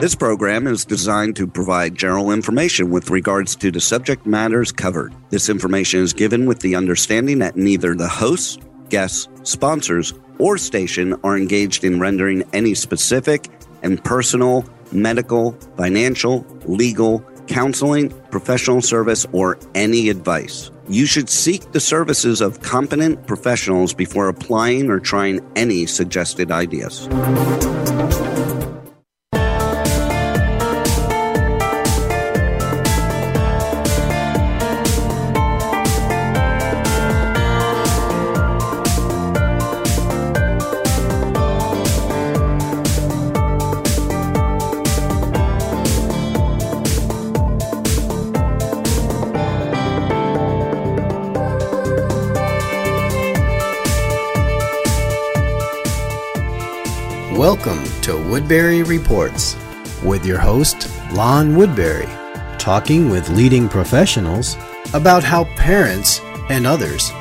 This program is designed to provide general information with regards to the subject matters covered. This information is given with the understanding that neither the hosts, guests, sponsors, or station are engaged in rendering any specific and personal, medical, financial, legal, counseling, professional service, or any advice. You should seek the services of competent professionals before applying or trying any suggested ideas. Woodbury Reports with your host, Lon Woodbury, talking with leading professionals about how parents and others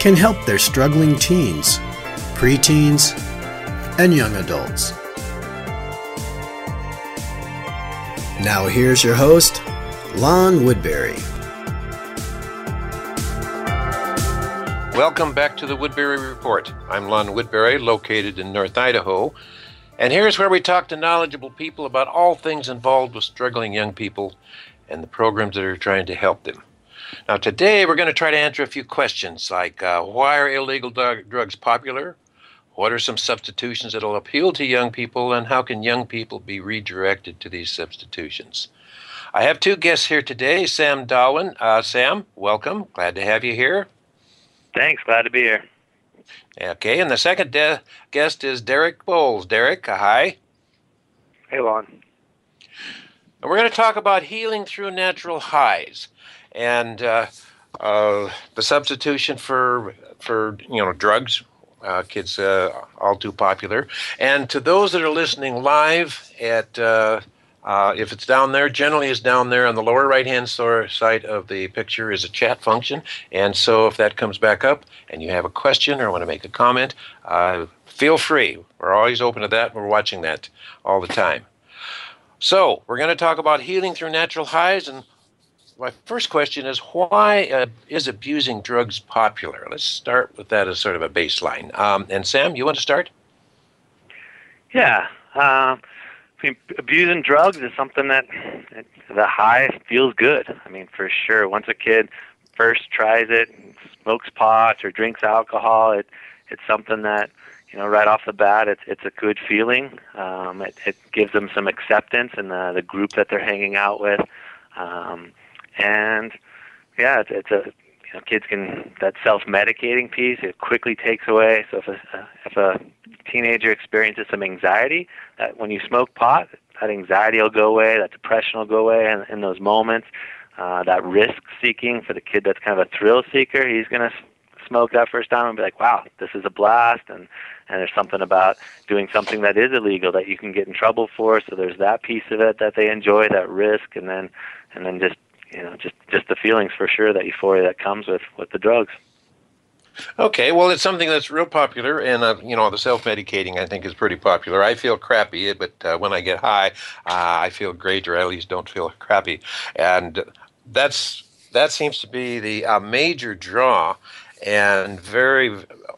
can help their struggling teens, preteens, and young adults. Now, here's your host, Lon Woodbury. Welcome back to the Woodbury Report. I'm Lon Woodbury, located in North Idaho. And here's where we talk to knowledgeable people about all things involved with struggling young people and the programs that are trying to help them. Now, today we're going to try to answer a few questions like uh, why are illegal drugs popular? What are some substitutions that will appeal to young people? And how can young people be redirected to these substitutions? I have two guests here today Sam Dahlin. Uh, Sam, welcome. Glad to have you here. Thanks. Glad to be here. Okay, and the second de- guest is Derek Bowles. Derek, uh, hi. Hey, Lon. And we're going to talk about healing through natural highs and uh, uh, the substitution for for you know drugs. Uh, kids uh, all too popular. And to those that are listening live at uh, uh, if it's down there, generally is down there on the lower right hand side of the picture is a chat function. And so if that comes back up and you have a question or want to make a comment, uh, feel free. We're always open to that. We're watching that all the time. So we're going to talk about healing through natural highs. And my first question is why uh, is abusing drugs popular? Let's start with that as sort of a baseline. Um, and Sam, you want to start? Yeah. Abusing drugs is something that the high feels good. I mean, for sure. Once a kid first tries it, smokes pot or drinks alcohol, it it's something that you know right off the bat it's it's a good feeling. Um, it, it gives them some acceptance in the the group that they're hanging out with, um, and yeah, it's, it's a you know, kids can that self-medicating piece it quickly takes away. So if a if a teenager experiences some anxiety, that when you smoke pot, that anxiety will go away, that depression will go away in, in those moments. Uh, that risk seeking for the kid that's kind of a thrill seeker, he's going to smoke that first time and be like, wow, this is a blast. And, and there's something about doing something that is illegal that you can get in trouble for. So there's that piece of it that they enjoy, that risk, and then, and then just, you know, just, just the feelings for sure, that euphoria that comes with, with the drugs. Okay, well, it's something that's real popular, and uh, you know, the self-medicating I think is pretty popular. I feel crappy, but uh, when I get high, uh, I feel great, or at least don't feel crappy, and that's that seems to be the uh, major draw, and very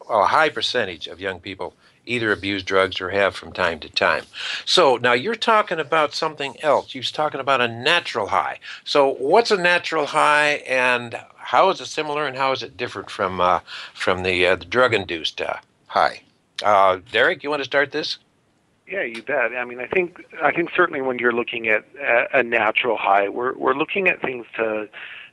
a high percentage of young people either abuse drugs or have from time to time. So now you're talking about something else. You're talking about a natural high. So what's a natural high, and how is it similar, and how is it different from uh, from the, uh, the drug-induced uh, high? Uh, Derek, you want to start this? Yeah, you bet. I mean, I think I think certainly when you're looking at a natural high, we're we're looking at things to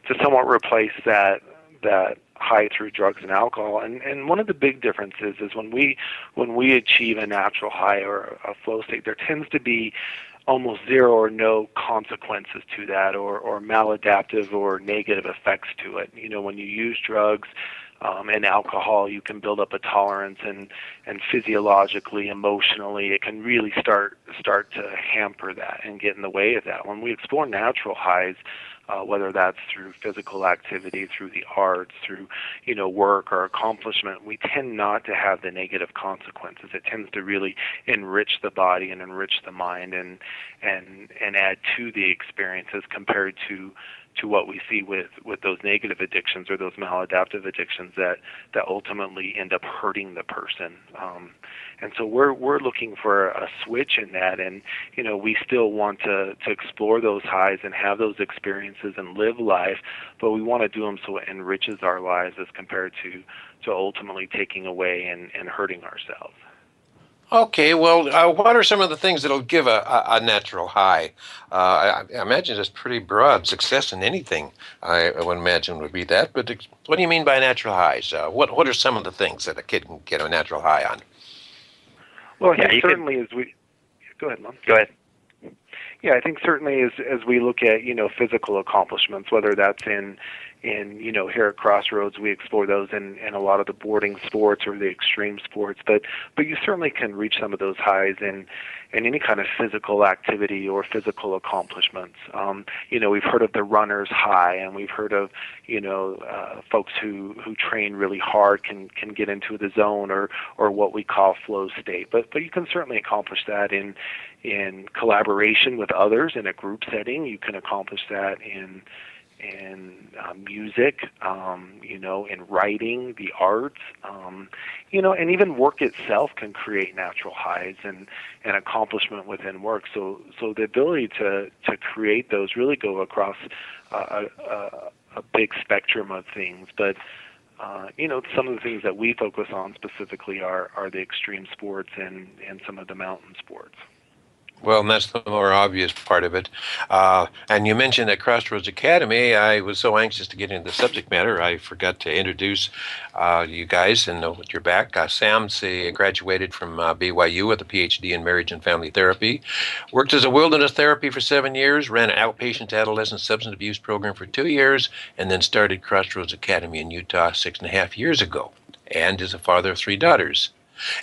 to somewhat replace that that high through drugs and alcohol. And and one of the big differences is when we when we achieve a natural high or a flow state, there tends to be almost zero or no consequences to that or or maladaptive or negative effects to it. You know, when you use drugs, um, and alcohol, you can build up a tolerance, and and physiologically, emotionally, it can really start start to hamper that and get in the way of that. When we explore natural highs, uh, whether that's through physical activity, through the arts, through you know work or accomplishment, we tend not to have the negative consequences. It tends to really enrich the body and enrich the mind and and and add to the experiences compared to to what we see with with those negative addictions or those maladaptive addictions that that ultimately end up hurting the person. Um, and so we're we're looking for a switch in that, and you know we still want to to explore those highs and have those experiences and live life, but we want to do them so it enriches our lives as compared to to ultimately taking away and and hurting ourselves. Okay, well, uh, what are some of the things that'll give a, a, a natural high? Uh, I, I, imagine it's pretty broad. Success in anything, I, I, would imagine, would be that. But what do you mean by natural highs? Uh, what What are some of the things that a kid can get a natural high on? Well, yeah, certainly as we go ahead, mom. Go ahead. Yeah, I think certainly as as we look at you know physical accomplishments, whether that's in in you know here at Crossroads we explore those in, in a lot of the boarding sports or the extreme sports but but you certainly can reach some of those highs in in any kind of physical activity or physical accomplishments. Um, you know we've heard of the runner's high and we've heard of you know uh, folks who who train really hard can can get into the zone or or what we call flow state. But but you can certainly accomplish that in in collaboration with others in a group setting. You can accomplish that in in uh, music, um, you know, in writing, the arts, um, you know, and even work itself can create natural highs and, and accomplishment within work. So, so the ability to, to create those really go across uh, a, a big spectrum of things. But, uh, you know, some of the things that we focus on specifically are, are the extreme sports and, and some of the mountain sports. Well, and that's the more obvious part of it. Uh, and you mentioned at Crossroads Academy, I was so anxious to get into the subject matter, I forgot to introduce uh, you guys and know that you're back. Uh, Sam say, graduated from uh, BYU with a PhD in marriage and family therapy, worked as a wilderness therapy for seven years, ran an outpatient adolescent substance abuse program for two years, and then started Crossroads Academy in Utah six and a half years ago, and is a father of three daughters.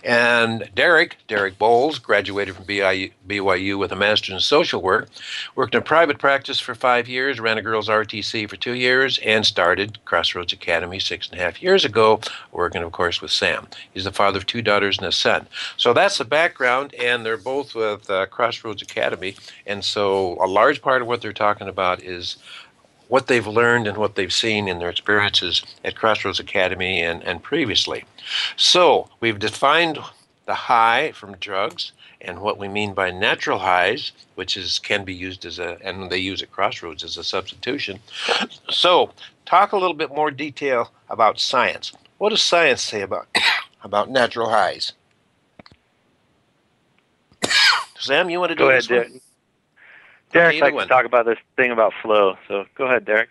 And Derek, Derek Bowles, graduated from BYU with a master's in social work, worked in a private practice for five years, ran a girls' RTC for two years, and started Crossroads Academy six and a half years ago, working, of course, with Sam. He's the father of two daughters and a son. So that's the background, and they're both with uh, Crossroads Academy. And so a large part of what they're talking about is what they've learned and what they've seen in their experiences at Crossroads Academy and, and previously. So we've defined the high from drugs and what we mean by natural highs, which is can be used as a and they use at Crossroads as a substitution. So talk a little bit more detail about science. What does science say about about natural highs? Sam, you want to do Go this ahead, Derek likes to talk about this thing about flow. So go ahead, Derek.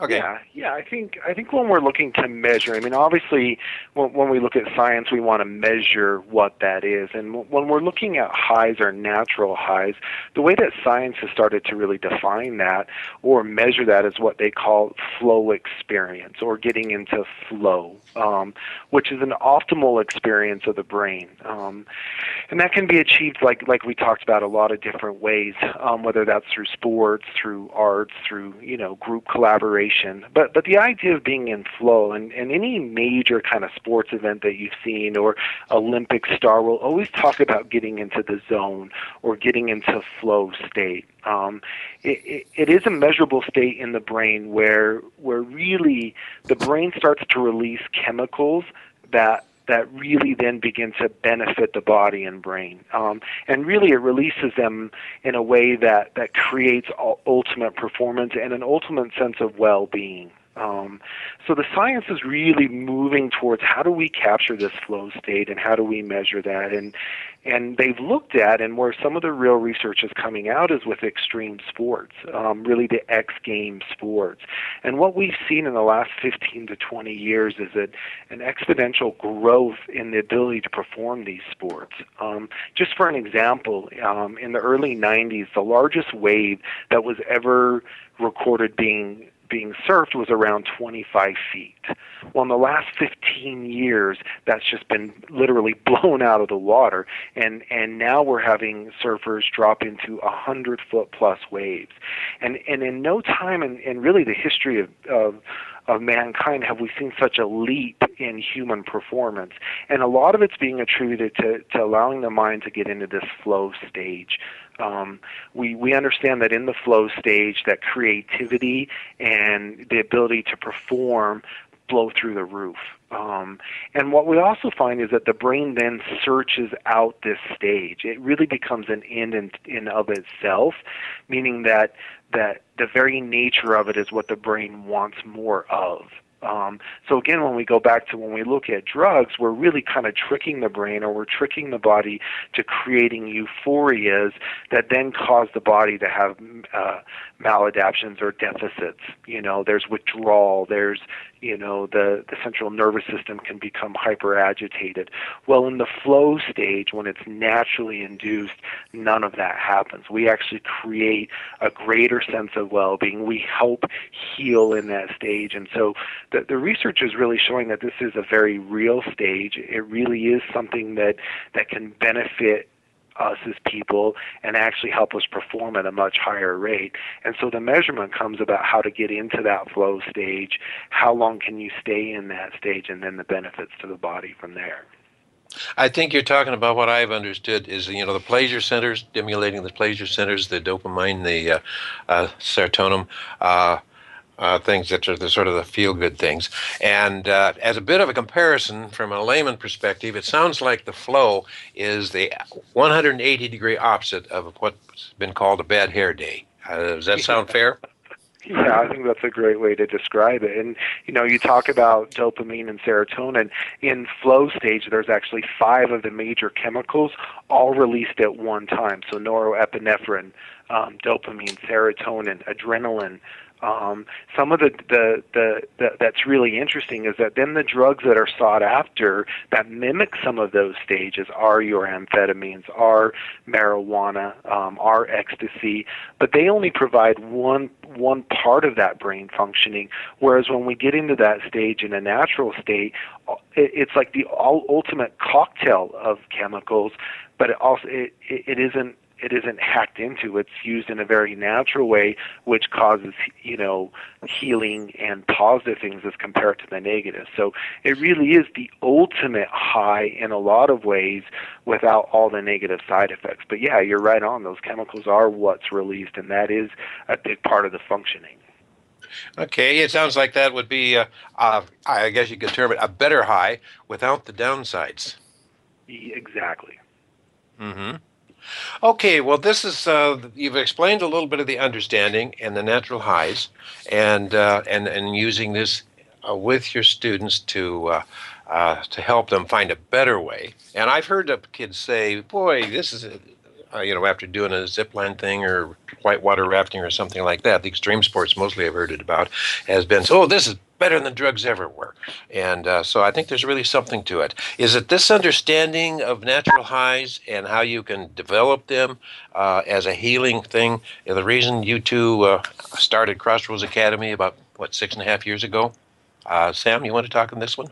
Okay. Yeah, yeah. I think I think when we're looking to measure, I mean, obviously, when, when we look at science, we want to measure what that is. And when we're looking at highs or natural highs, the way that science has started to really define that or measure that is what they call flow experience or getting into flow, um, which is an optimal experience of the brain. Um, and that can be achieved, like like we talked about, a lot of different ways. Um, whether that's through sports, through arts, through you know group collaboration but but the idea of being in flow and, and any major kind of sports event that you've seen or Olympic star will always talk about getting into the zone or getting into flow state. Um, it, it, it is a measurable state in the brain where where really the brain starts to release chemicals that that really then begin to benefit the body and brain. Um, and really, it releases them in a way that, that creates ultimate performance and an ultimate sense of well being. Um, so the science is really moving towards how do we capture this flow state and how do we measure that and and they've looked at and where some of the real research is coming out is with extreme sports, um, really the X game sports. And what we've seen in the last 15 to 20 years is that an exponential growth in the ability to perform these sports. Um, just for an example, um, in the early 90s, the largest wave that was ever recorded being being surfed was around 25 feet. Well, in the last 15 years, that's just been literally blown out of the water, and and now we're having surfers drop into hundred foot plus waves, and and in no time in, in really the history of, of of mankind have we seen such a leap in human performance. And a lot of it's being attributed to, to allowing the mind to get into this flow stage. Um, we, we understand that in the flow stage that creativity and the ability to perform blow through the roof. Um, and what we also find is that the brain then searches out this stage. It really becomes an end in, in of itself, meaning that that the very nature of it is what the brain wants more of. Um, so again, when we go back to when we look at drugs, we're really kind of tricking the brain or we're tricking the body to creating euphorias that then cause the body to have uh, maladaptions or deficits. You know, there's withdrawal, there's you know the the central nervous system can become hyper agitated well in the flow stage when it's naturally induced none of that happens. We actually create a greater sense of well-being. We help heal in that stage. And so the the research is really showing that this is a very real stage. It really is something that that can benefit us as people and actually help us perform at a much higher rate. And so the measurement comes about how to get into that flow stage, how long can you stay in that stage, and then the benefits to the body from there. I think you're talking about what I've understood is you know the pleasure centers, stimulating the pleasure centers, the dopamine, the uh, uh, serotonin. Uh, uh, things that are the sort of the feel good things. And uh, as a bit of a comparison from a layman perspective, it sounds like the flow is the 180 degree opposite of what's been called a bad hair day. Uh, does that sound fair? Yeah, I think that's a great way to describe it. And you know, you talk about dopamine and serotonin. In flow stage, there's actually five of the major chemicals all released at one time. So norepinephrine, um, dopamine, serotonin, adrenaline, um, some of the, the, the, the that's really interesting is that then the drugs that are sought after that mimic some of those stages are your amphetamines, are marijuana, um, are ecstasy, but they only provide one one part of that brain functioning. Whereas when we get into that stage in a natural state, it, it's like the ultimate cocktail of chemicals, but it also it, it isn't it isn't hacked into. It's used in a very natural way, which causes you know healing and positive things as compared to the negative. So it really is the ultimate high in a lot of ways, without all the negative side effects. But yeah, you're right on. Those chemicals are what's released, and that is a big part of the functioning. Okay, it sounds like that would be, uh, uh, I guess you could term it a better high without the downsides. Exactly. Mm-hmm. Okay, well, this is uh, you've explained a little bit of the understanding and the natural highs, and uh, and and using this uh, with your students to uh, uh, to help them find a better way. And I've heard the kids say, "Boy, this is." Uh, you know, after doing a zip line thing or whitewater rafting or something like that, the extreme sports mostly I've heard it about has been, oh, this is better than drugs ever were. And uh, so I think there's really something to it. Is it this understanding of natural highs and how you can develop them uh, as a healing thing? The reason you two uh, started Crossroads Academy about, what, six and a half years ago? Uh, Sam, you want to talk on this one?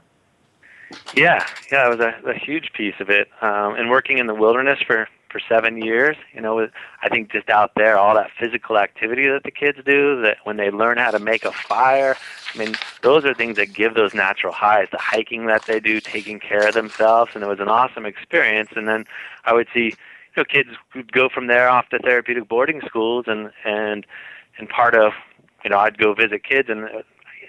Yeah, yeah, it was a, a huge piece of it. Um, and working in the wilderness for for seven years. You know, I think just out there, all that physical activity that the kids do, that when they learn how to make a fire, I mean, those are things that give those natural highs. The hiking that they do, taking care of themselves, and it was an awesome experience. And then I would see, you know, kids would go from there off to therapeutic boarding schools, and and and part of, you know, I'd go visit kids, and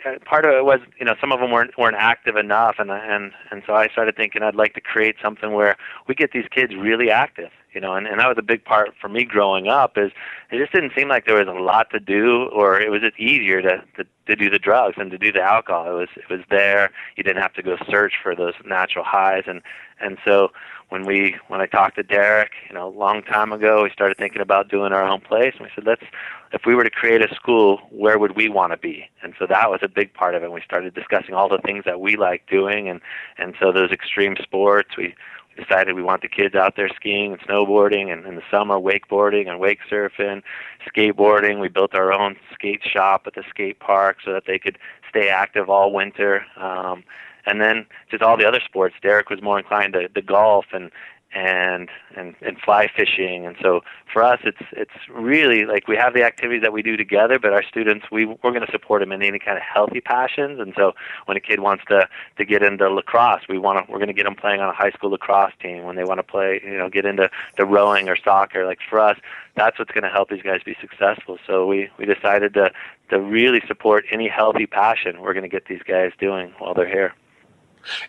uh, part of it was you know some of them weren't weren't active enough and and and so I started thinking I'd like to create something where we get these kids really active you know and, and that was a big part for me growing up is it just didn't seem like there was a lot to do or it was just easier to to, to do the drugs and to do the alcohol it was it was there you didn't have to go search for those natural highs and and so when we when I talked to Derek, you know, a long time ago, we started thinking about doing our own place, and we said, let's if we were to create a school, where would we want to be? And so that was a big part of it. We started discussing all the things that we like doing, and and so those extreme sports, we decided we want the kids out there skiing and snowboarding, and in the summer wakeboarding and wake surfing, skateboarding. We built our own skate shop at the skate park so that they could stay active all winter. Um, and then just all the other sports. Derek was more inclined to, to golf and and and and fly fishing. And so for us it's it's really like we have the activities that we do together but our students we we're going to support them in any kind of healthy passions. And so when a kid wants to to get into lacrosse we want to we're going to get them playing on a high school lacrosse team. When they want to play you know get into the rowing or soccer like for us that's what's going to help these guys be successful. So we we decided to to really support any healthy passion we're going to get these guys doing while they're here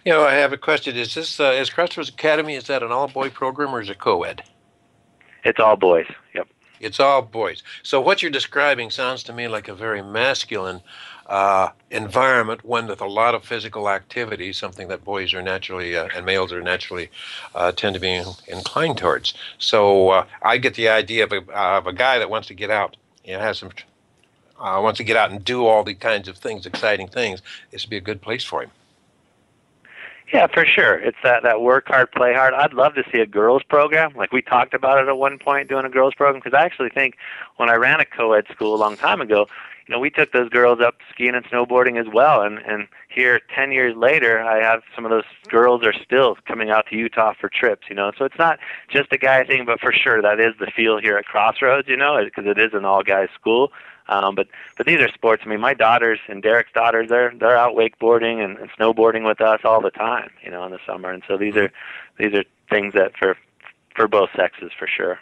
you know, I have a question. Is this uh, is Crossroads Academy? Is that an all boy program or is it co-ed? It's all boys. Yep. It's all boys. So what you're describing sounds to me like a very masculine uh, environment, one with a lot of physical activity, something that boys are naturally uh, and males are naturally uh, tend to be inclined towards. So uh, I get the idea of a, of a guy that wants to get out, know, has some uh, wants to get out and do all the kinds of things, exciting things. This would be a good place for him. Yeah, for sure. It's that that work hard, play hard. I'd love to see a girls program. Like we talked about it at one point, doing a girls program. Because I actually think when I ran a co-ed school a long time ago, you know, we took those girls up skiing and snowboarding as well. And and here, ten years later, I have some of those girls are still coming out to Utah for trips. You know, so it's not just a guy thing, but for sure that is the feel here at Crossroads. You know, because it is an all guys school. Um, but but these are sports. I mean, my daughters and Derek's daughters, they're they're out wakeboarding and, and snowboarding with us all the time, you know, in the summer. And so these are these are things that for for both sexes for sure.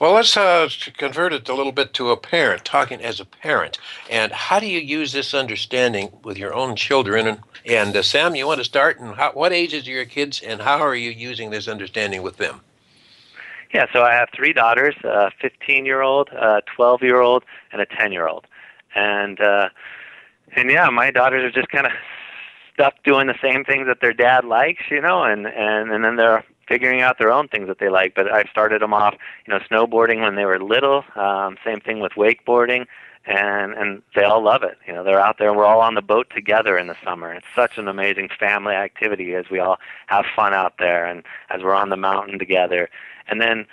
Well, let's uh, convert it a little bit to a parent, talking as a parent. And how do you use this understanding with your own children? And, and uh, Sam, you want to start? And how, what ages are your kids, and how are you using this understanding with them? Yeah, so I have three daughters: a 15-year-old, a 12-year-old, and a 10-year-old. And uh, and yeah, my daughters are just kind of stuck doing the same things that their dad likes, you know, and and and then they're figuring out their own things that they like. But I've started them off, you know, snowboarding when they were little. Um, same thing with wakeboarding, and and they all love it. You know, they're out there. and We're all on the boat together in the summer. It's such an amazing family activity as we all have fun out there, and as we're on the mountain together. And then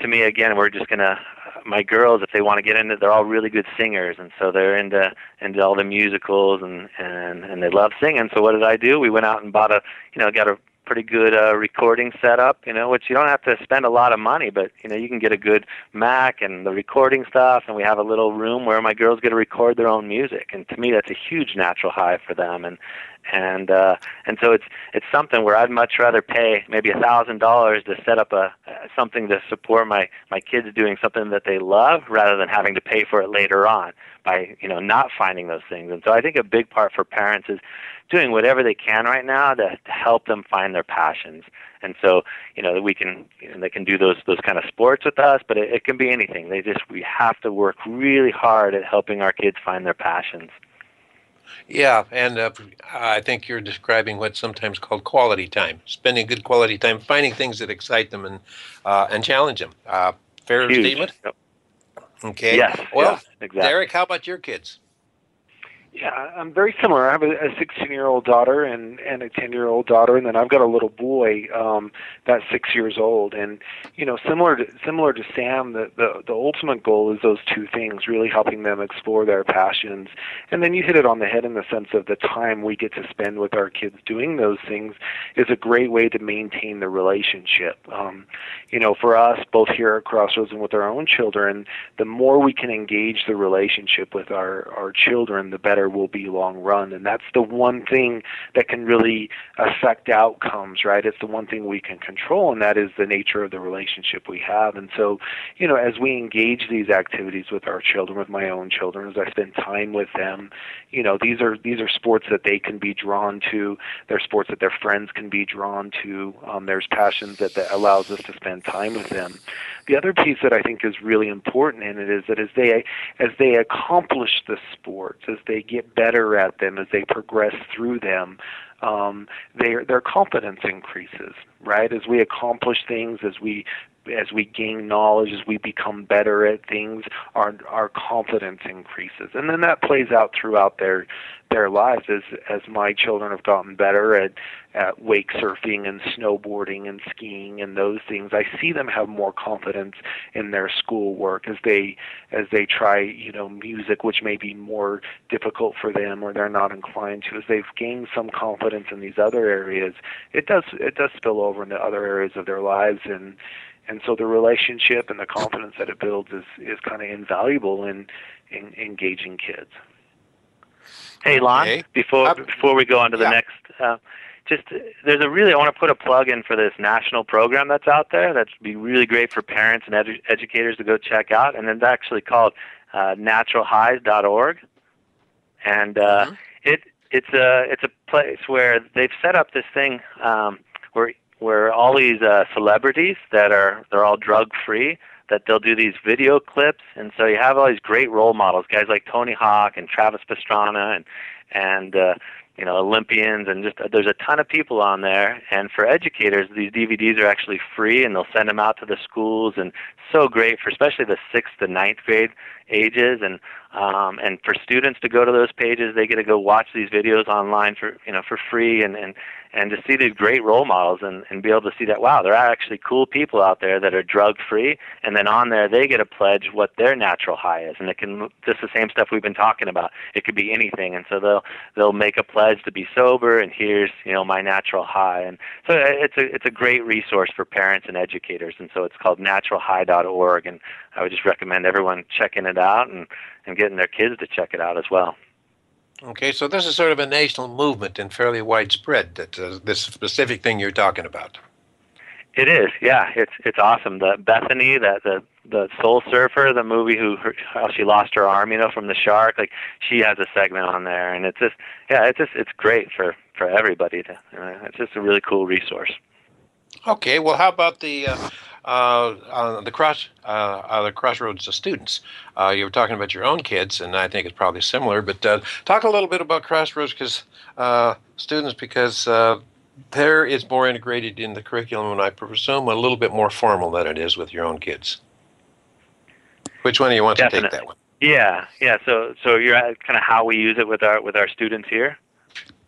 to me again we're just gonna my girls if they want to get into they're all really good singers and so they're into into all the musicals and and and they love singing. So what did i do? We went out and bought a you know got a pretty good uh, recording setup, you know, which you don't have to spend a lot of money, but you know, you can get a good Mac and the recording stuff, and we have a little room where my girls get to record their own music, and to me, that's a huge natural high for them, and and uh, and so it's it's something where I'd much rather pay maybe a thousand dollars to set up a something to support my my kids doing something that they love rather than having to pay for it later on by you know not finding those things. And so I think a big part for parents is doing whatever they can right now to, to help them find their passions. And so, you know, we can you know, they can do those those kind of sports with us, but it, it can be anything. They just we have to work really hard at helping our kids find their passions. Yeah, and uh, I think you're describing what's sometimes called quality time, spending good quality time, finding things that excite them and uh, and challenge them. Uh, fair Huge. statement. Yep. Okay. Yes. Well, yes, exactly. Derek, how about your kids? Yeah, I'm very similar. I have a, a 16 year old daughter and and a 10 year old daughter, and then I've got a little boy um, that's six years old. And you know, similar to similar to Sam, the, the the ultimate goal is those two things: really helping them explore their passions. And then you hit it on the head in the sense of the time we get to spend with our kids doing those things is a great way to maintain the relationship. Um, you know, for us, both here at Crossroads and with our own children, the more we can engage the relationship with our our children, the better will be long run. And that's the one thing that can really affect outcomes, right? It's the one thing we can control, and that is the nature of the relationship we have. And so, you know, as we engage these activities with our children, with my own children, as I spend time with them, you know, these are these are sports that they can be drawn to. They're sports that their friends can be drawn to. Um, there's passions that, that allows us to spend time with them. The other piece that I think is really important in it is that as they as they accomplish the sports, as they get better at them, as they progress through them, um, their their confidence increases, right? As we accomplish things, as we as we gain knowledge, as we become better at things, our our confidence increases, and then that plays out throughout their their lives as as my children have gotten better at at wake surfing and snowboarding and skiing and those things i see them have more confidence in their schoolwork as they as they try you know music which may be more difficult for them or they're not inclined to. As they've gained some confidence in these other areas it does it does spill over into other areas of their lives and and so the relationship and the confidence that it builds is is kind of invaluable in in engaging kids Hey, Lon, Okay. before Uh, before we go on to the yeah. next, uh, just there's a really I want to put a plug in for this national program that's out there. That'd be really great for parents and edu- educators to go check out, and it's actually called uh, naturalhighs.org, and uh, Mhm. it it's a it's a place where they've set up this thing um, where where all these uh, celebrities that are they're all drug free that they'll do these video clips. And so you have all these great role models guys like Tony Hawk and Travis Pastrana and and uh, you know Olympians and just there's a ton of people on there. And for educators these DVDs are actually free and they'll send them out to the schools and so great for especially the sixth to ninth grade ages. And um, and for students to go to those pages they get to go watch these videos online for you know for free and and and to see these great role models and, and be able to see that wow there are actually cool people out there that are drug free. And then on there they get a pledge what their natural high is. And it can just the same stuff we've been talking about. It could be anything. And so they'll they'll make a pledge to be sober and here's you know my natural high. And so it's a it's a great resource for parents and educators. And so it's called naturalhigh.org and I would just recommend everyone checking it out and and getting their kids to check it out as well Okay, so this is sort of a national movement and fairly widespread. That uh, this specific thing you're talking about. It is, yeah. It's it's awesome. The Bethany, that the the Soul Surfer, the movie who her, how she lost her arm, you know, from the shark. Like she has a segment on there, and it's just yeah, it's just it's great for for everybody. To uh, it's just a really cool resource. Okay, well, how about the uh, uh, uh, the cross uh, uh, the crossroads of students? Uh, you were talking about your own kids, and I think it's probably similar. But uh, talk a little bit about crossroads, because uh, students, because uh, there more integrated in the curriculum, and I presume a little bit more formal than it is with your own kids. Which one do you want to take that one? Yeah, yeah. So so you're at kind of how we use it with our with our students here.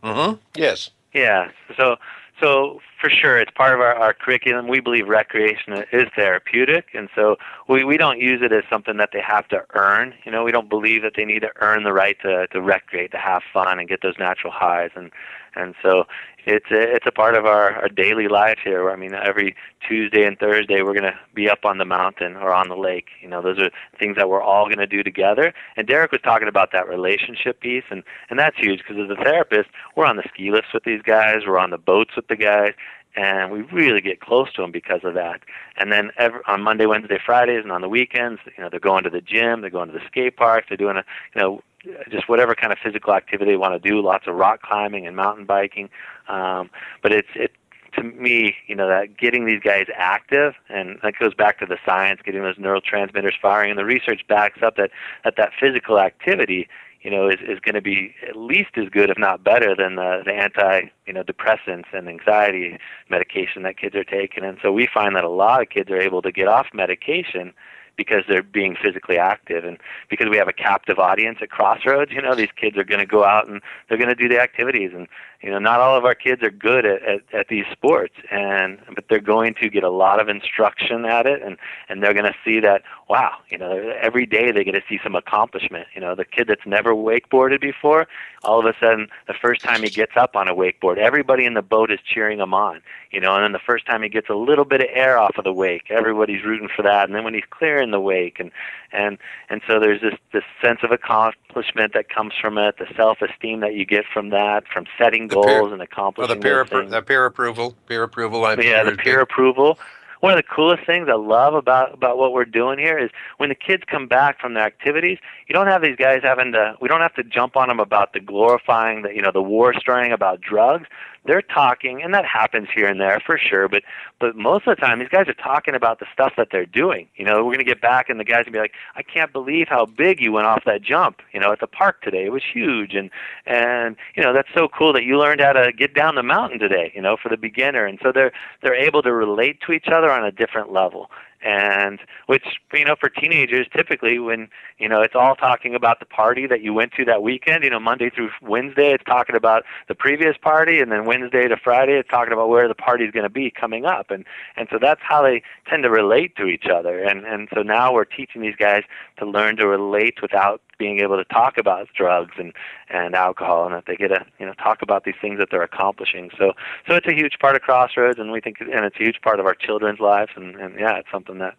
Mm-hmm. Yes. Yeah. So so for sure, it's part of our, our curriculum. We believe recreation is therapeutic, and so we, we don't use it as something that they have to earn. You know, we don't believe that they need to earn the right to, to recreate, to have fun, and get those natural highs. And and so it's a, it's a part of our, our daily life here. I mean, every Tuesday and Thursday we're going to be up on the mountain or on the lake. You know, those are things that we're all going to do together. And Derek was talking about that relationship piece, and and that's huge because as a therapist, we're on the ski lifts with these guys, we're on the boats with the guys, and we really get close to them because of that. And then every, on Monday, Wednesday, Fridays, and on the weekends, you know, they're going to the gym, they're going to the skate park, they're doing a, you know, just whatever kind of physical activity they want to do. Lots of rock climbing and mountain biking. Um, but it's it to me, you know, that getting these guys active, and that goes back to the science, getting those neurotransmitters firing, and the research backs up that that, that physical activity, you know, is, is going to be at least as good, if not better, than the, the anti, you know, depressants and anxiety medication that kids are taking. And so we find that a lot of kids are able to get off medication because they're being physically active and because we have a captive audience at Crossroads, you know, these kids are going to go out and they're going to do the activities and you know, not all of our kids are good at, at, at these sports and but they're going to get a lot of instruction at it and and they're going to see that wow, you know, every day they get to see some accomplishment. You know, the kid that's never wakeboarded before, all of a sudden the first time he gets up on a wakeboard, everybody in the boat is cheering him on. You know, and then the first time he gets a little bit of air off of the wake, everybody's rooting for that. And then when he's clearing the wake and and and so there's this this sense of accomplishment that comes from it, the self-esteem that you get from that, from setting goals peer- and oh, Well, accomplishing the peer appro- the peer approval, peer approval. I yeah, the peer approval. One of the coolest things I love about about what we're doing here is when the kids come back from their activities, you don't have these guys having to. We don't have to jump on them about the glorifying, the you know, the war storying about drugs. They're talking, and that happens here and there for sure. But but most of the time, these guys are talking about the stuff that they're doing. You know, we're going to get back, and the guys gonna be like, "I can't believe how big you went off that jump." You know, at the park today, it was huge, and and you know that's so cool that you learned how to get down the mountain today. You know, for the beginner, and so they're they're able to relate to each other on a different level and which you know for teenagers typically when you know it's all talking about the party that you went to that weekend you know monday through wednesday it's talking about the previous party and then wednesday to friday it's talking about where the party is going to be coming up. And and so that's how they tend to relate to each other. And and so now we're teaching these guys to learn to relate without being able to talk about drugs and and alcohol and that they get to you know talk about these things that they're accomplishing. So so it's a huge part of crossroads and we think and it's a huge part of our children's lives and and yeah it's something that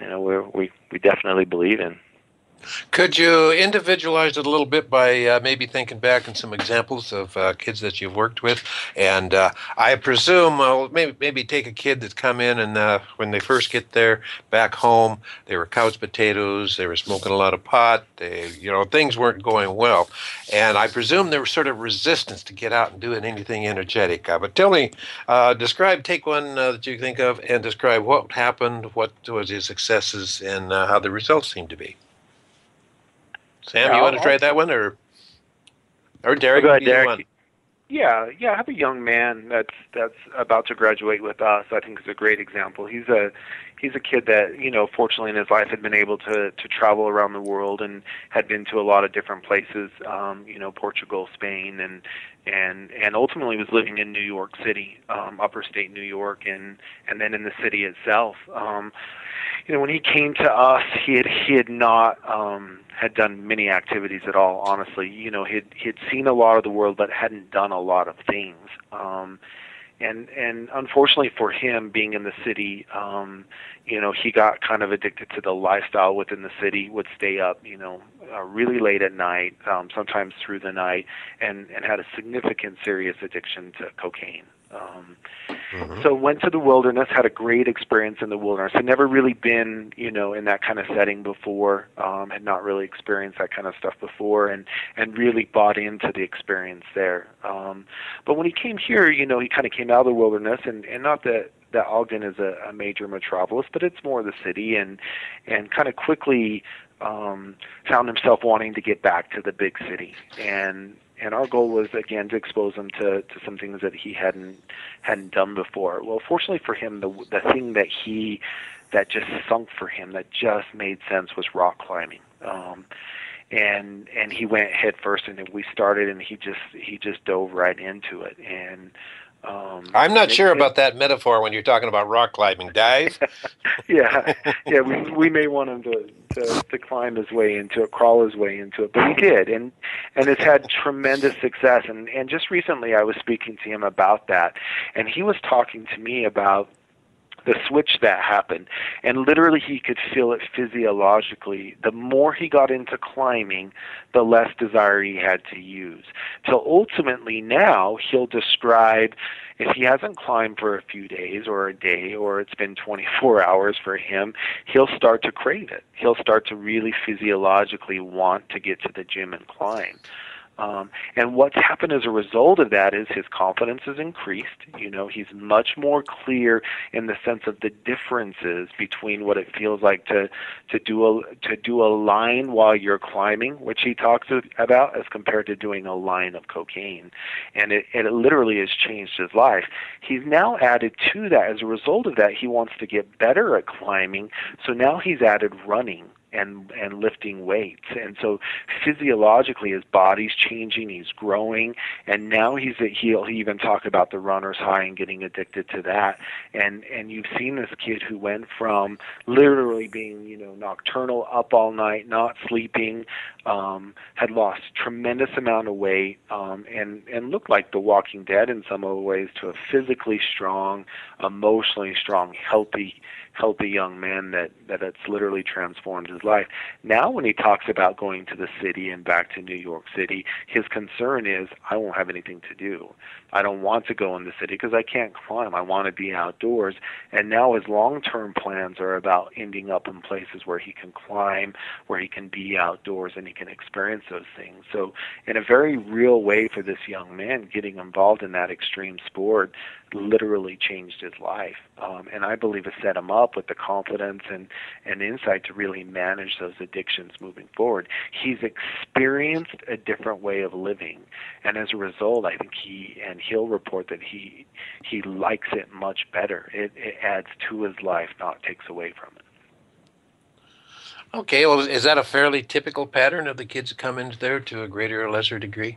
you know we we we definitely believe in could you individualize it a little bit by uh, maybe thinking back on some examples of uh, kids that you've worked with? And uh, I presume uh, maybe maybe take a kid that's come in and uh, when they first get there back home, they were couch potatoes, they were smoking a lot of pot, they you know things weren't going well, and I presume there was sort of resistance to get out and doing anything energetic. Uh, but tell me, describe take one that you think of and describe what happened, what was his successes, and how the results seemed to be. Sam, you want to try that one, or or Derek? Ahead, Derek. Yeah, yeah. I have a young man that's that's about to graduate with us. I think is a great example. He's a he's a kid that you know, fortunately in his life, had been able to to travel around the world and had been to a lot of different places. Um, you know, Portugal, Spain, and and and ultimately was living in New York City, um, upper state New York, and and then in the city itself. Um, you know, when he came to us, he had he had not um, had done many activities at all. Honestly, you know, he'd he'd seen a lot of the world, but hadn't done a lot of things. Um, and and unfortunately for him, being in the city, um, you know, he got kind of addicted to the lifestyle within the city. Would stay up, you know, uh, really late at night, um, sometimes through the night, and and had a significant, serious addiction to cocaine. Um, mm-hmm. So went to the wilderness, had a great experience in the wilderness. Had never really been, you know, in that kind of setting before. Um, had not really experienced that kind of stuff before, and and really bought into the experience there. Um, but when he came here, you know, he kind of came out of the wilderness, and and not that that Ogden is a, a major metropolis, but it's more the city, and and kind of quickly um, found himself wanting to get back to the big city, and and our goal was again to expose him to, to some things that he hadn't hadn't done before. Well, fortunately for him, the the thing that he that just sunk for him, that just made sense, was rock climbing. Um, and and he went head first, and we started, and he just he just dove right into it, and um, I'm not sure it, about that metaphor when you're talking about rock climbing. Dive? yeah, yeah. We we may want him to, to to climb his way into it, crawl his way into it, but he did, and and it's had tremendous success. And and just recently, I was speaking to him about that, and he was talking to me about the switch that happened. And literally, he could feel it physiologically. The more he got into climbing, the less desire he had to use. Till ultimately, now he'll describe if he hasn't climbed for a few days or a day or it's been 24 hours for him, he'll start to crave it. He'll start to really physiologically want to get to the gym and climb. Um, and what's happened as a result of that is his confidence has increased. You know, he's much more clear in the sense of the differences between what it feels like to to do a to do a line while you're climbing, which he talks about, as compared to doing a line of cocaine. And it, it literally has changed his life. He's now added to that as a result of that. He wants to get better at climbing, so now he's added running and and lifting weights. And so physiologically his body's changing he's growing and now he's a, he'll he even talked about the runner's high and getting addicted to that. And and you've seen this kid who went from literally being you know nocturnal up all night not sleeping um had lost tremendous amount of weight um and and looked like the walking dead in some of the ways to a physically strong emotionally strong healthy healthy young man that that it's literally transformed his life. Now, when he talks about going to the city and back to New York City, his concern is I won't have anything to do. I don't want to go in the city because I can't climb. I want to be outdoors. And now his long-term plans are about ending up in places where he can climb, where he can be outdoors, and he can experience those things. So, in a very real way for this young man, getting involved in that extreme sport literally changed his life. Um, and I believe it set him up with the confidence and, and insight to really manage those addictions moving forward. He's experienced a different way of living. And as a result, I think he, and he'll report that he, he likes it much better. It, it adds to his life, not takes away from it. Okay, well, is that a fairly typical pattern of the kids that come into there to a greater or lesser degree?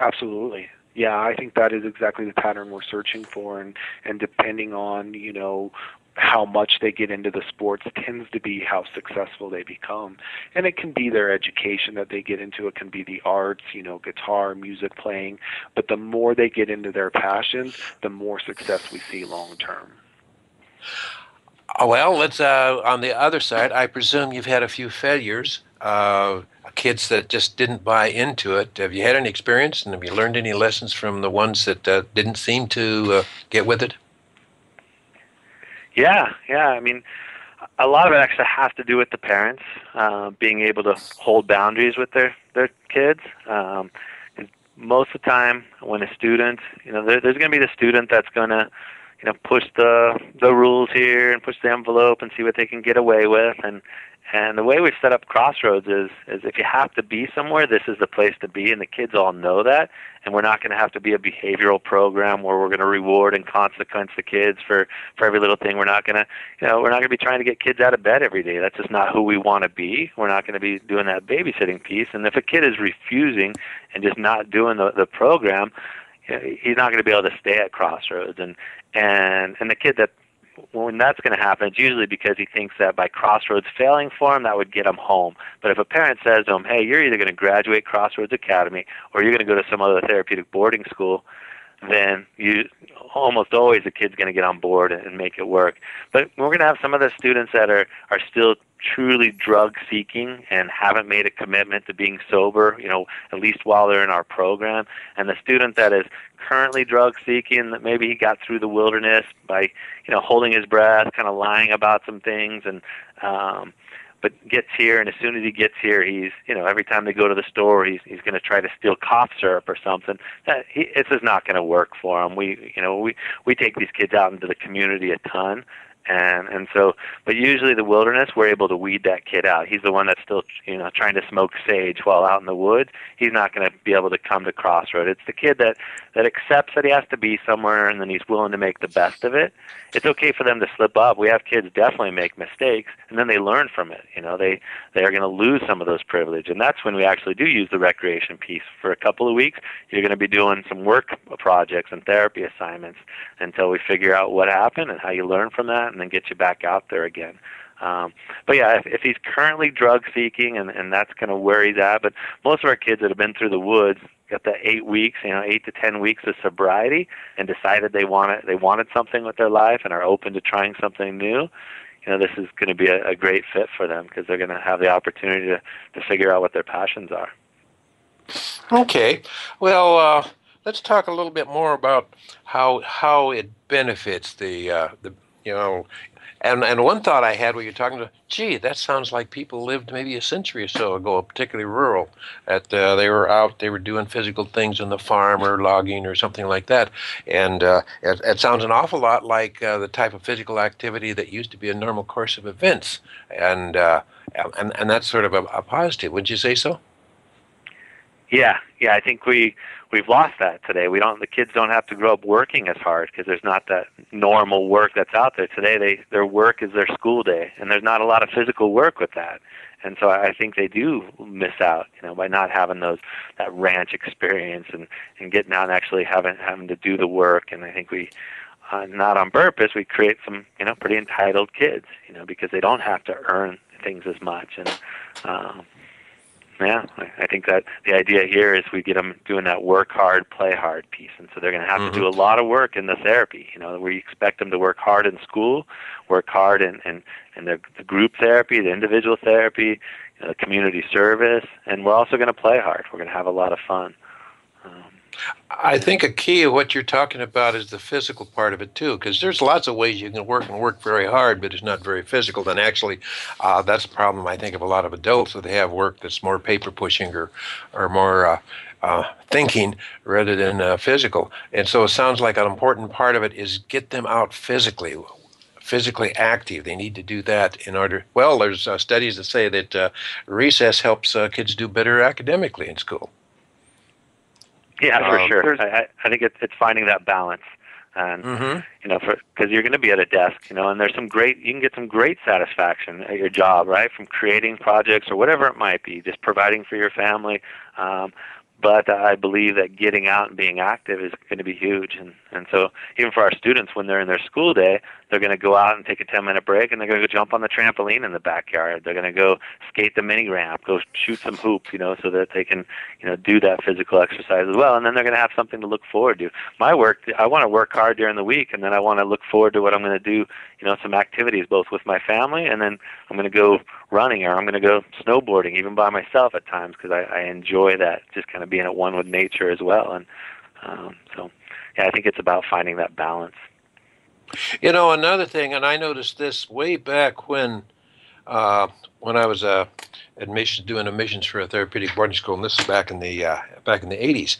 Absolutely yeah, I think that is exactly the pattern we're searching for, and and depending on you know how much they get into the sports tends to be how successful they become. And it can be their education that they get into, it can be the arts, you know, guitar, music playing. But the more they get into their passions, the more success we see long term. Oh, well, let's uh, on the other side. I presume you've had a few failures. Uh, kids that just didn't buy into it. Have you had any experience, and have you learned any lessons from the ones that uh, didn't seem to uh, get with it? Yeah, yeah. I mean, a lot of it actually has to do with the parents uh, being able to hold boundaries with their their kids. Um, most of the time, when a student, you know, there, there's going to be the student that's going to you know push the the rules here and push the envelope and see what they can get away with and and the way we've set up Crossroads is is if you have to be somewhere, this is the place to be, and the kids all know that. And we're not going to have to be a behavioral program where we're going to reward and consequence the kids for for every little thing. We're not going to, you know, we're not going to be trying to get kids out of bed every day. That's just not who we want to be. We're not going to be doing that babysitting piece. And if a kid is refusing and just not doing the the program, he's not going to be able to stay at Crossroads. And and and the kid that when that's going to happen, it's usually because he thinks that by Crossroads failing for him, that would get him home. But if a parent says to him, "Hey, you're either going to graduate Crossroads Academy or you're going to go to some other therapeutic boarding school," then you almost always the kid's going to get on board and make it work. But we're going to have some of the students that are are still truly drug seeking and haven't made a commitment to being sober, you know, at least while they're in our program. And the student that is currently drug seeking, that maybe he got through the wilderness by, you know, holding his breath, kind of lying about some things and um but gets here and as soon as he gets here he's you know every time they go to the store he's he's going to try to steal cough syrup or something. That he, it's not going to work for him. We you know we we take these kids out into the community a ton and and so but usually the wilderness we're able to weed that kid out. He's the one that's still you know trying to smoke sage while out in the woods he's not going to be able to come to crossroad. It's the kid that that accepts that he has to be somewhere and then he's willing to make the best of it. It's okay for them to slip up. We have kids definitely make mistakes and then they learn from it. You know they they are going to lose some of those privilege and that's when we actually do use the recreation piece for a couple of weeks. You're going to be doing some work projects and therapy assignments until we figure out what happened and how you learn from that and then get you back out there again. Um, but yeah, if, if he's currently drug seeking and, and that's kind of where he's at, but most of our kids that have been through the woods got the eight weeks, you know, eight to ten weeks of sobriety and decided they wanted they wanted something with their life and are open to trying something new. You know, this is going to be a, a great fit for them because they're going to have the opportunity to to figure out what their passions are. Okay, well, uh, let's talk a little bit more about how how it benefits the uh, the you know and and one thought I had when you're talking to, gee, that sounds like people lived maybe a century or so ago, particularly rural. That uh, they were out, they were doing physical things on the farm or logging or something like that, and uh, it, it, sounds an awful lot like uh, the type of physical activity that used to be a normal course of events, and uh, and and that's sort of a, a positive. Would you say so? Yeah, yeah, I think we we've lost that today. We don't the kids don't have to grow up working as hard because there's not that normal work that's out there today. They their work is their school day, and there's not a lot of physical work with that. And so I think they do miss out, you know, by not having those that ranch experience and and getting out and actually having having to do the work. And I think we uh, not on purpose, we create some, you know, pretty entitled kids, you know, because they don't have to earn things as much. And um, yeah, I think that the idea here is we get them doing that work hard, play hard piece, and so they're going to have Mhm. to do a lot of work in the therapy. You know, we expect them to work hard in school, work hard in in, in the, the group therapy, the individual therapy, you know, community service, and we're also going to play hard. We're going to have a lot of fun. I think a key of what you're talking about is the physical part of it too, because there's lots of ways you can work and work very hard, but it's not very physical. And actually, uh, that's a problem I think of a lot of adults that they have work that's more paper pushing or, or more uh, uh, thinking rather than uh, physical. And so it sounds like an important part of it is get them out physically, physically active. They need to do that in order. Well, there's uh, studies that say that uh, recess helps kids do better academically in school. Yeah, for Um, sure. I, I- I think it's it's finding that balance. And Mm-hmm. you know, because you're going to be at a desk, you know, and there's some great, you can get some great satisfaction at your job, right? From creating projects or whatever it might be, just providing for your family. Um, but I believe that getting out and being active is going to be huge, and and so even for our students, when they're in their school day, they're going to go out and take a 10 minute break, and they're going to go jump on the trampoline in the backyard. They're going to go skate the mini ramp, go shoot some hoops, you know, so that they can, you know, do that physical exercise as well. And then they're going to have something to look forward to. My work, I want to work hard during the week, and then I want to look forward to what I'm going to do, you know, some activities both with my family, and then I'm going to go running or I'm going to go snowboarding, even by myself at times, because I, I enjoy that, just kind of being at one with nature as well. And um, so, yeah, I think it's about finding that balance. You know, another thing, and I noticed this way back when, uh, when I was uh, admission doing admissions for a therapeutic boarding school, and this is back in the uh, back in the '80s.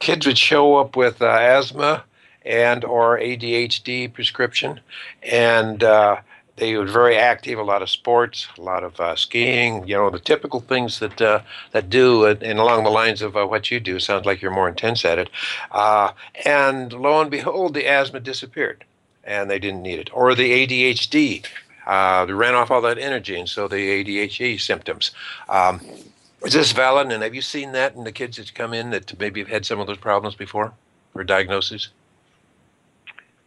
Kids would show up with uh, asthma and or ADHD prescription, and uh, they were very active. A lot of sports, a lot of uh, skiing. You know, the typical things that uh, that do, uh, and along the lines of uh, what you do. Sounds like you're more intense at it. Uh, and lo and behold, the asthma disappeared and they didn't need it. Or the ADHD, uh, they ran off all that energy, and so the ADHD symptoms. Um, is this valid? And have you seen that in the kids that come in that maybe have had some of those problems before or diagnoses?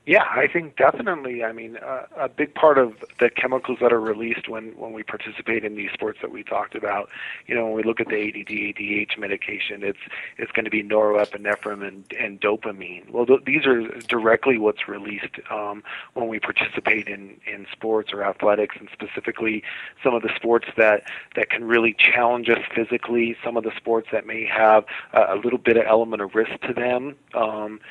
Yeah, I think definitely. I mean, uh, a big part of the chemicals that are released when when we participate in these sports that we talked about, you know, when we look at the ADD, ADH medication, it's it's going to be norepinephrine and, and dopamine. Well, th- these are directly what's released um, when we participate in in sports or athletics, and specifically some of the sports that that can really challenge us physically. Some of the sports that may have a, a little bit of element of risk to them. Um,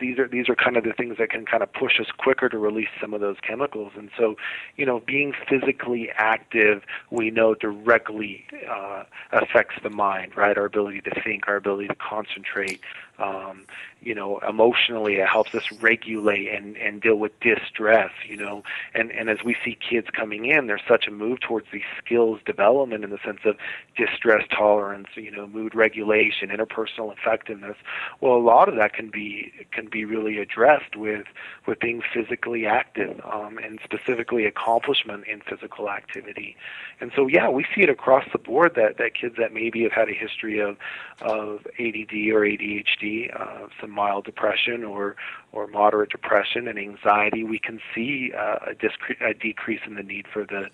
these are these are kind of the things that can kind of push us quicker to release some of those chemicals. And so, you know, being physically active, we know directly uh, affects the mind, right? Our ability to think, our ability to concentrate. Um, you know, emotionally, it helps us regulate and and deal with distress. You know, and and as we see kids coming in, there's such a move towards these skills development in the sense of distress tolerance. You know, mood regulation, interpersonal effectiveness. Well, a lot of that can be can be really addressed with with being physically active um, and specifically accomplishment in physical activity. And so, yeah, we see it across the board that that kids that maybe have had a history of of ADD or ADHD, uh, some mild depression or or moderate depression and anxiety, we can see uh, a, discre- a decrease in the need for the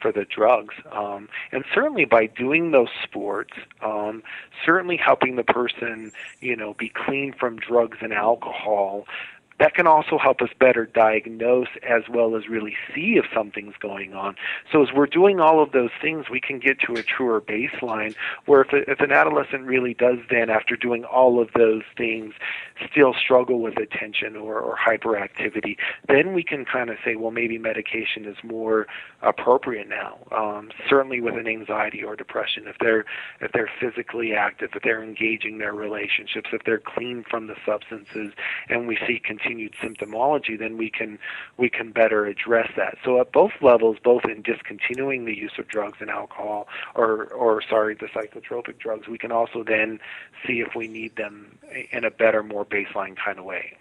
for the drugs. Um, and certainly by doing those sports, um, certainly helping the person, you know, be clean from drugs and alcohol, that can also help us better diagnose as well as really see if something's going on. So as we're doing all of those things, we can get to a truer baseline where if, a, if an adolescent really does then, after doing all of those things, still struggle with attention or, or hyperactivity, then we can kind of say, well, maybe medication is more appropriate now. Um, certainly with an anxiety or depression, if they're if they're physically active, if they're engaging their relationships, if they're clean from the substances, and we see continued symptomology, then we can we can better address that. So at both levels, both in discontinuing the use of drugs and alcohol, or or sorry, the psychotropic drugs, we can also then see if we need them in a better, more baseline kind of way.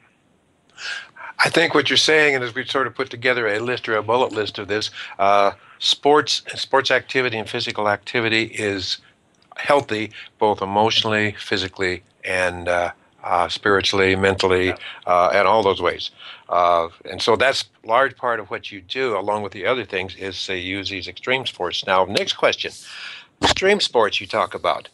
I think what you're saying, and as we sort of put together a list or a bullet list of this, uh, sports, sports activity, and physical activity is healthy, both emotionally, physically, and uh, uh, spiritually, mentally, uh, and all those ways. Uh, and so that's large part of what you do, along with the other things, is to use these extreme sports. Now, next question. extreme sports you talk about.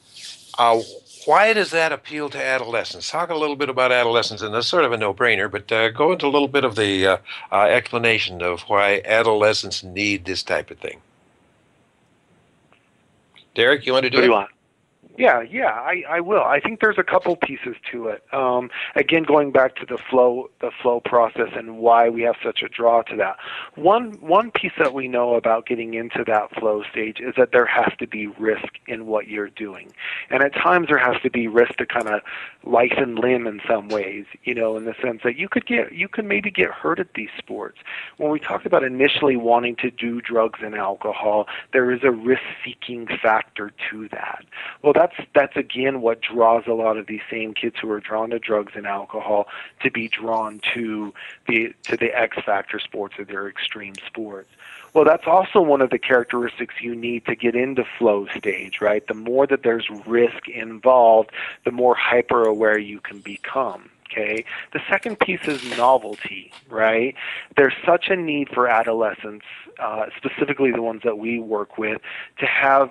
Uh, why does that appeal to adolescents? Talk a little bit about adolescents, and that's sort of a no-brainer. But uh, go into a little bit of the uh, uh, explanation of why adolescents need this type of thing. Derek, you want to do what it? Do you want? Yeah, yeah, I, I will. I think there's a couple pieces to it. Um, again, going back to the flow, the flow process, and why we have such a draw to that. One one piece that we know about getting into that flow stage is that there has to be risk in what you're doing, and at times there has to be risk to kind of life and limb in some ways. You know, in the sense that you could get you could maybe get hurt at these sports. When we talked about initially wanting to do drugs and alcohol, there is a risk-seeking factor to that. Well, that's that's that's again what draws a lot of these same kids who are drawn to drugs and alcohol to be drawn to the to the X factor sports or their extreme sports. Well, that's also one of the characteristics you need to get into flow stage, right? The more that there's risk involved, the more hyper aware you can become. Okay. The second piece is novelty, right? There's such a need for adolescents, uh, specifically the ones that we work with, to have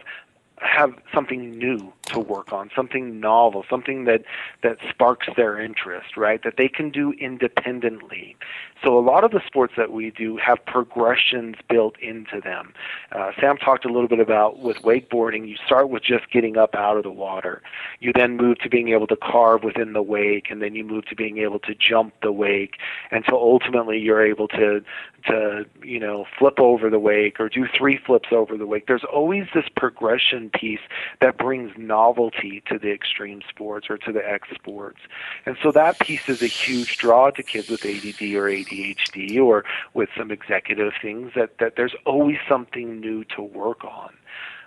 have something new to work on, something novel, something that that sparks their interest, right? That they can do independently. So a lot of the sports that we do have progressions built into them. Uh, Sam talked a little bit about with wakeboarding. You start with just getting up out of the water. You then move to being able to carve within the wake, and then you move to being able to jump the wake, until ultimately you're able to to you know flip over the wake or do three flips over the wake. There's always this progression piece that brings novelty to the extreme sports or to the X sports, and so that piece is a huge draw to kids with ADD or ADHD or with some executive things. That that there's always something new to work on.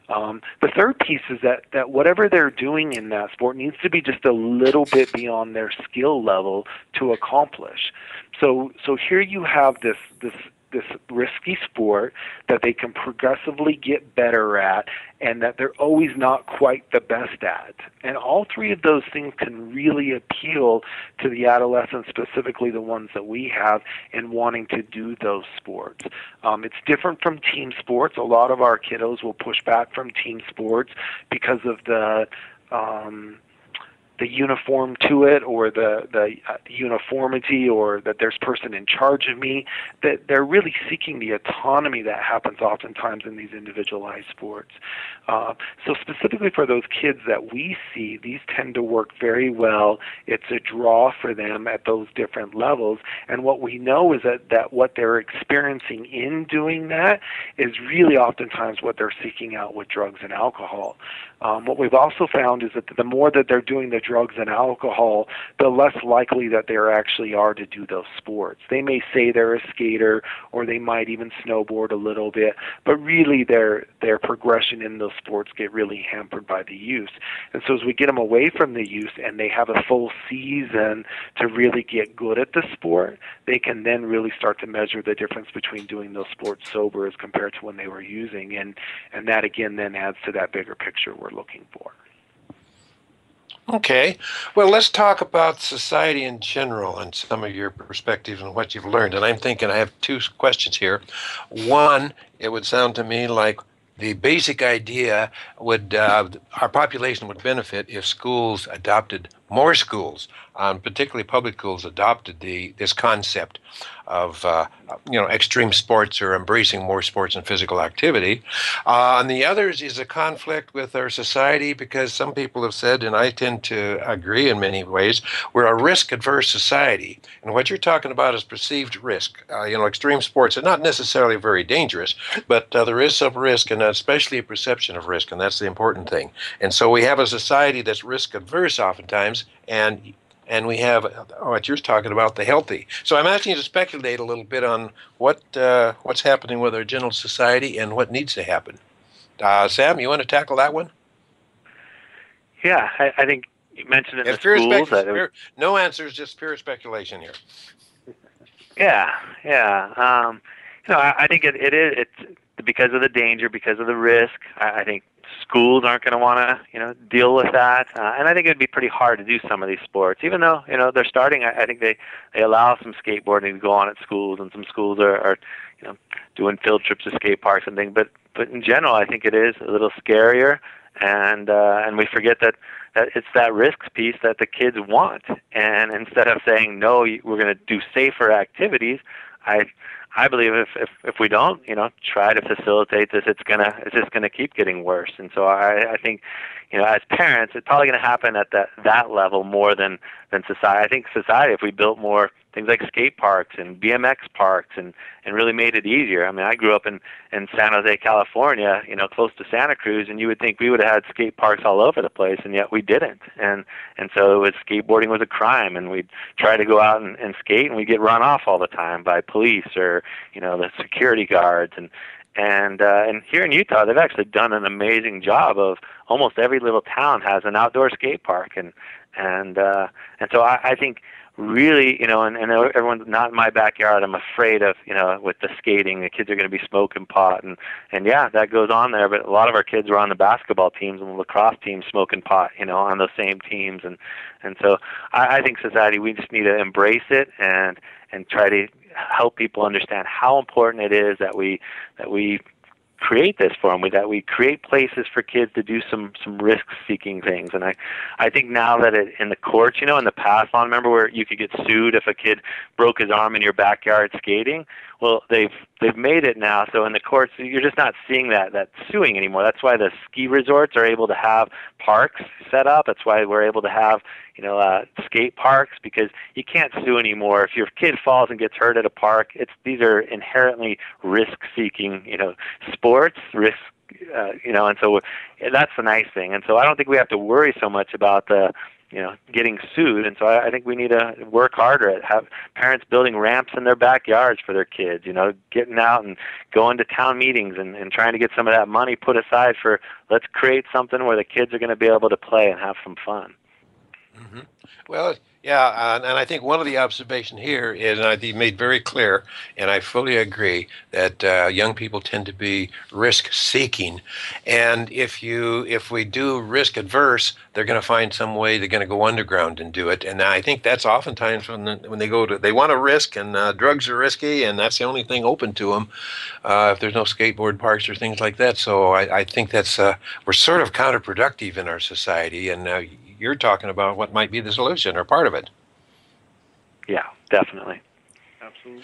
Um, the third piece is that, that whatever they're doing in that sport needs to be just a little bit beyond their skill level to accomplish. So so here you have this this this risky sport that they can progressively get better at and that they're always not quite the best at. And all three of those things can really appeal to the adolescents, specifically the ones that we have, in wanting to do those sports. Um, it's different from team sports. A lot of our kiddos will push back from team sports because of the um, the uniform to it or the the uh, uniformity or that there's person in charge of me that they're really seeking the autonomy that happens oftentimes in these individualized sports. Uh, so specifically for those kids that we see these tend to work very well. It's a draw for them at those different levels. And what we know is that that what they're experiencing in doing that is really oftentimes what they're seeking out with drugs and alcohol. Um, what we've also found is that the more that they're doing the drugs and alcohol, the less likely that they actually are to do those sports. They may say they're a skater or they might even snowboard a little bit, but really their their progression in those sports get really hampered by the use. And so as we get them away from the use and they have a full season to really get good at the sport, they can then really start to measure the difference between doing those sports sober as compared to when they were using and and that again then adds to that bigger picture we're looking for. Okay. Well, let's talk about society in general and some of your perspectives and what you've learned. And I'm thinking I have two questions here. One, it would sound to me like the basic idea would uh, our population would benefit if schools adopted more schools, um, particularly public schools, adopted the this concept of uh, you know extreme sports or embracing more sports and physical activity. Uh, and the others is a conflict with our society because some people have said, and I tend to agree in many ways, we're a risk-adverse society. And what you're talking about is perceived risk. Uh, you know, extreme sports are not necessarily very dangerous, but uh, there is some risk, and especially a perception of risk, and that's the important thing. And so we have a society that's risk-adverse oftentimes, and and we have what you're talking about, the healthy. So I'm asking you to speculate a little bit on what uh, what's happening with our general society and what needs to happen. Uh, Sam, you want to tackle that one? Yeah, I, I think you mentioned in it's the schools that pure, no answers, just pure speculation here. Yeah, yeah. Um, you know, I, I think it, it is. It's because of the danger, because of the risk. I, I think schools aren't going to want to you know deal with that uh, and i think it'd be pretty hard to do some of these sports even though you know they're starting i, I think they they allow some skateboarding to go on at schools and some schools are, are you know doing field trips to skate parks and things but but in general i think it is a little scarier and uh, and we forget that that it's that risks piece that the kids want. And instead of saying no, we're going to do safer activities, I I believe if, if if we don't, you know, try to facilitate this, it's gonna it's just gonna keep getting worse. And so I I think, you know, as parents, it's probably gonna happen at that that level more than than society. I think society, if we built more things like skate parks and BMX parks and and really made it easier. I mean, I grew up in in San Jose, California, you know, close to Santa Cruz, and you would think we would have had skate parks all over the place, and yet we didn't. And and so it was skateboarding was a crime, and we'd try to go out and, and skate, and we'd get run off all the time by police or you know the security guards and and uh, and here in Utah, they've actually done an amazing job of almost every little town has an outdoor skate park, and and uh, and so I, I think really, you know, and, and everyone's not in my backyard. I'm afraid of, you know, with the skating, the kids are going to be smoking pot, and and yeah, that goes on there. But a lot of our kids were on the basketball teams and the lacrosse teams smoking pot, you know, on those same teams, and and so I, I think society we just need to embrace it and and try to help people understand how important it is that we that we create this for them, that we create places for kids to do some some risk seeking things. And I I think now that it in the courts, you know, in the past, I remember where you could get sued if a kid broke his arm in your backyard skating. Well, they've they've made it now, so in the courts you're just not seeing that that suing anymore. That's why the ski resorts are able to have parks set up. That's why we're able to have you know uh, skate parks because you can't sue anymore. If your kid falls and gets hurt at a park, it's these are inherently risk-seeking you know sports risk. Uh, you know, and so that's the nice thing. And so I don't think we have to worry so much about the you know getting sued. And so I, I think we need to work harder at have parents building ramps in their backyards for their kids you know getting out and going to town meetings and, and trying to get some of that money put aside for let's create something where the kids are going to be able to play and have some fun mm-hmm. well yeah, uh, and I think one of the observation here is, and I made very clear, and I fully agree that uh, young people tend to be risk seeking, and if you if we do risk adverse, they're going to find some way they're going to go underground and do it, and I think that's oftentimes when the, when they go to they want to risk, and uh, drugs are risky, and that's the only thing open to them. Uh, if there's no skateboard parks or things like that, so I, I think that's uh, we're sort of counterproductive in our society, and uh, you're talking about what might be the solution or part of it. Yeah, definitely. Absolutely.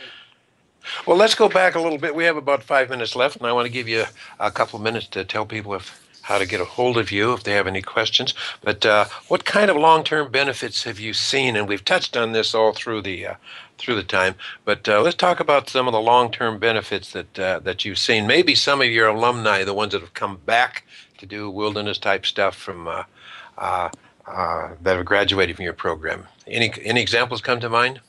Well, let's go back a little bit. We have about five minutes left, and I want to give you a couple of minutes to tell people if how to get a hold of you if they have any questions. But uh, what kind of long-term benefits have you seen? And we've touched on this all through the uh, through the time. But uh, let's talk about some of the long-term benefits that uh, that you've seen. Maybe some of your alumni, the ones that have come back to do wilderness type stuff from uh, that have graduated from your program. Any any examples come to mind?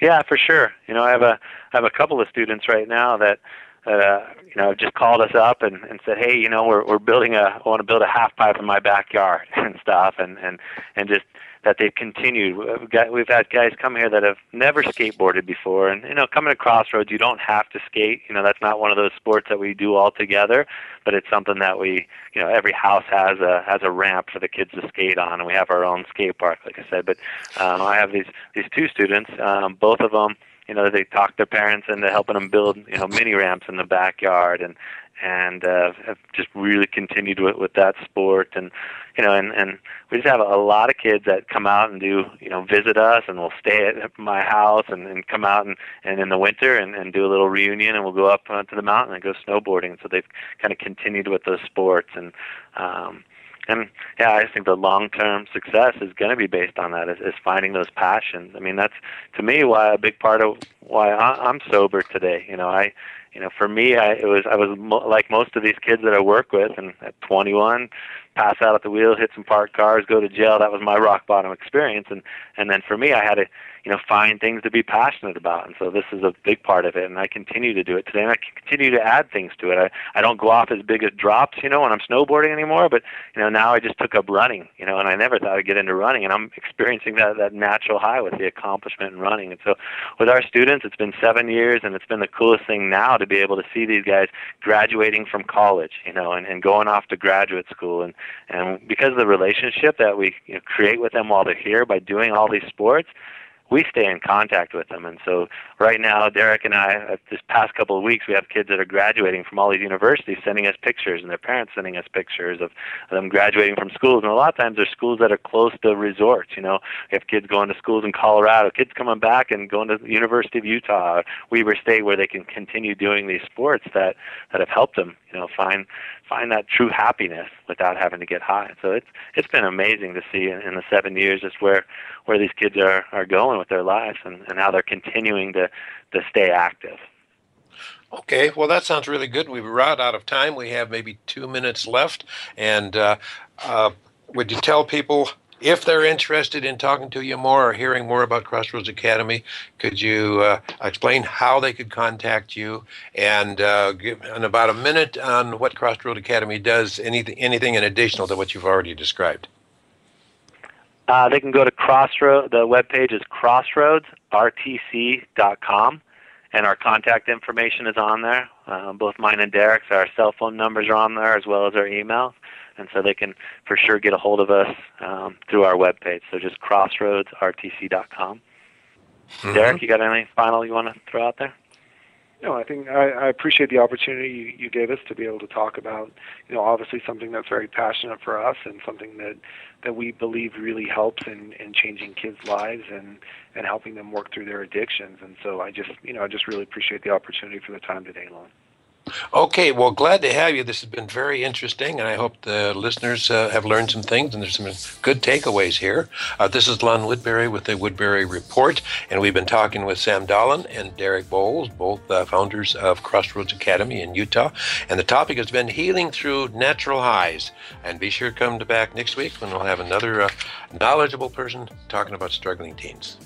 Yeah, for sure. You know, I have a I have a couple of students right now that uh, you know just called us up and, and said, hey, you know, we're we're building a I want to build a half pipe in my backyard and stuff, and and and just that they've continued. We've, got, we've had guys come here that have never skateboarded before, and you know, coming to Crossroads, you don't have to skate. You know, that's not one of those sports that we do all together, but it's something that we, you know, every house has a has a ramp for the kids to skate on, and we have our own skate park, like I said. But um, I have these these two students, um, both of them you know they talk their parents into helping them build you know mini ramps in the backyard and and uh, have just really continued with, with that sport and you know and and we just have a lot of kids that come out and do you know visit us and we'll stay at my house and, and come out and and in the winter and, and do a little reunion and we'll go up uh, to the mountain and go snowboarding so they've kind of continued with those sports and um and yeah, I just think the long-term success is going to be based on that. Is, is finding those passions. I mean, that's to me why a big part of why I, I'm sober today. You know, I you know, for me, I it was I was mo- like most of these kids that I work with, and at 21, pass out at the wheel, hit some parked cars, go to jail. That was my rock bottom experience, and and then for me, I had to you know, find things to be passionate about. And so this is a big part of it. And I continue to do it today. And I continue to add things to it. I, I don't go off as big as drops, you know, when I'm snowboarding anymore. But, you know, now I just took up running, you know, and I never thought I'd get into running. And I'm experiencing that, that natural high with the accomplishment in running. And so with our students, it's been seven years. And it's been the coolest thing now to be able to see these guys graduating from college, you know, and, and going off to graduate school. And, and because of the relationship that we you know, create with them while they're here by doing all these sports, we stay in contact with them. And so right now, Derek and I, uh, this past couple of weeks, we have kids that are graduating from all these universities sending us pictures, and their parents sending us pictures of them graduating from schools. And a lot of times, they're schools that are close to resorts. You know, we have kids going to schools in Colorado, kids coming back and going to the University of Utah, or Weber State, where they can continue doing these sports that that have helped them. You know, find find that true happiness without having to get high. So it's it's been amazing to see in, in the seven years just where where these kids are are going with their lives and, and how they're continuing to to stay active. Okay, well, that sounds really good. We've run out of time. We have maybe two minutes left. And uh, uh, would you tell people if they're interested in talking to you more or hearing more about Crossroads Academy, could you uh, explain how they could contact you and uh, give in about a minute on what Crossroads Academy does? Anything, anything in additional to what you've already described? Uh, they can go to Crossroads. The webpage is crossroadsrtc.com, and our contact information is on there. Uh, both mine and Derek's. Our cell phone numbers are on there as well as our emails and so they can for sure get a hold of us um, through our webpage. So just crossroadsrtc.com. Mm-hmm. Derek, you got anything final you want to throw out there? No, I think I, I appreciate the opportunity you, you gave us to be able to talk about, you know, obviously something that's very passionate for us and something that that we believe really helps in, in changing kids' lives and and helping them work through their addictions. And so I just, you know, I just really appreciate the opportunity for the time today, Lon. Okay, well, glad to have you. This has been very interesting, and I hope the listeners uh, have learned some things, and there's some good takeaways here. Uh, this is Lon Woodbury with the Woodbury Report, and we've been talking with Sam Dahlin and Derek Bowles, both uh, founders of Crossroads Academy in Utah. And the topic has been healing through natural highs. And be sure to come back next week when we'll have another uh, knowledgeable person talking about struggling teens.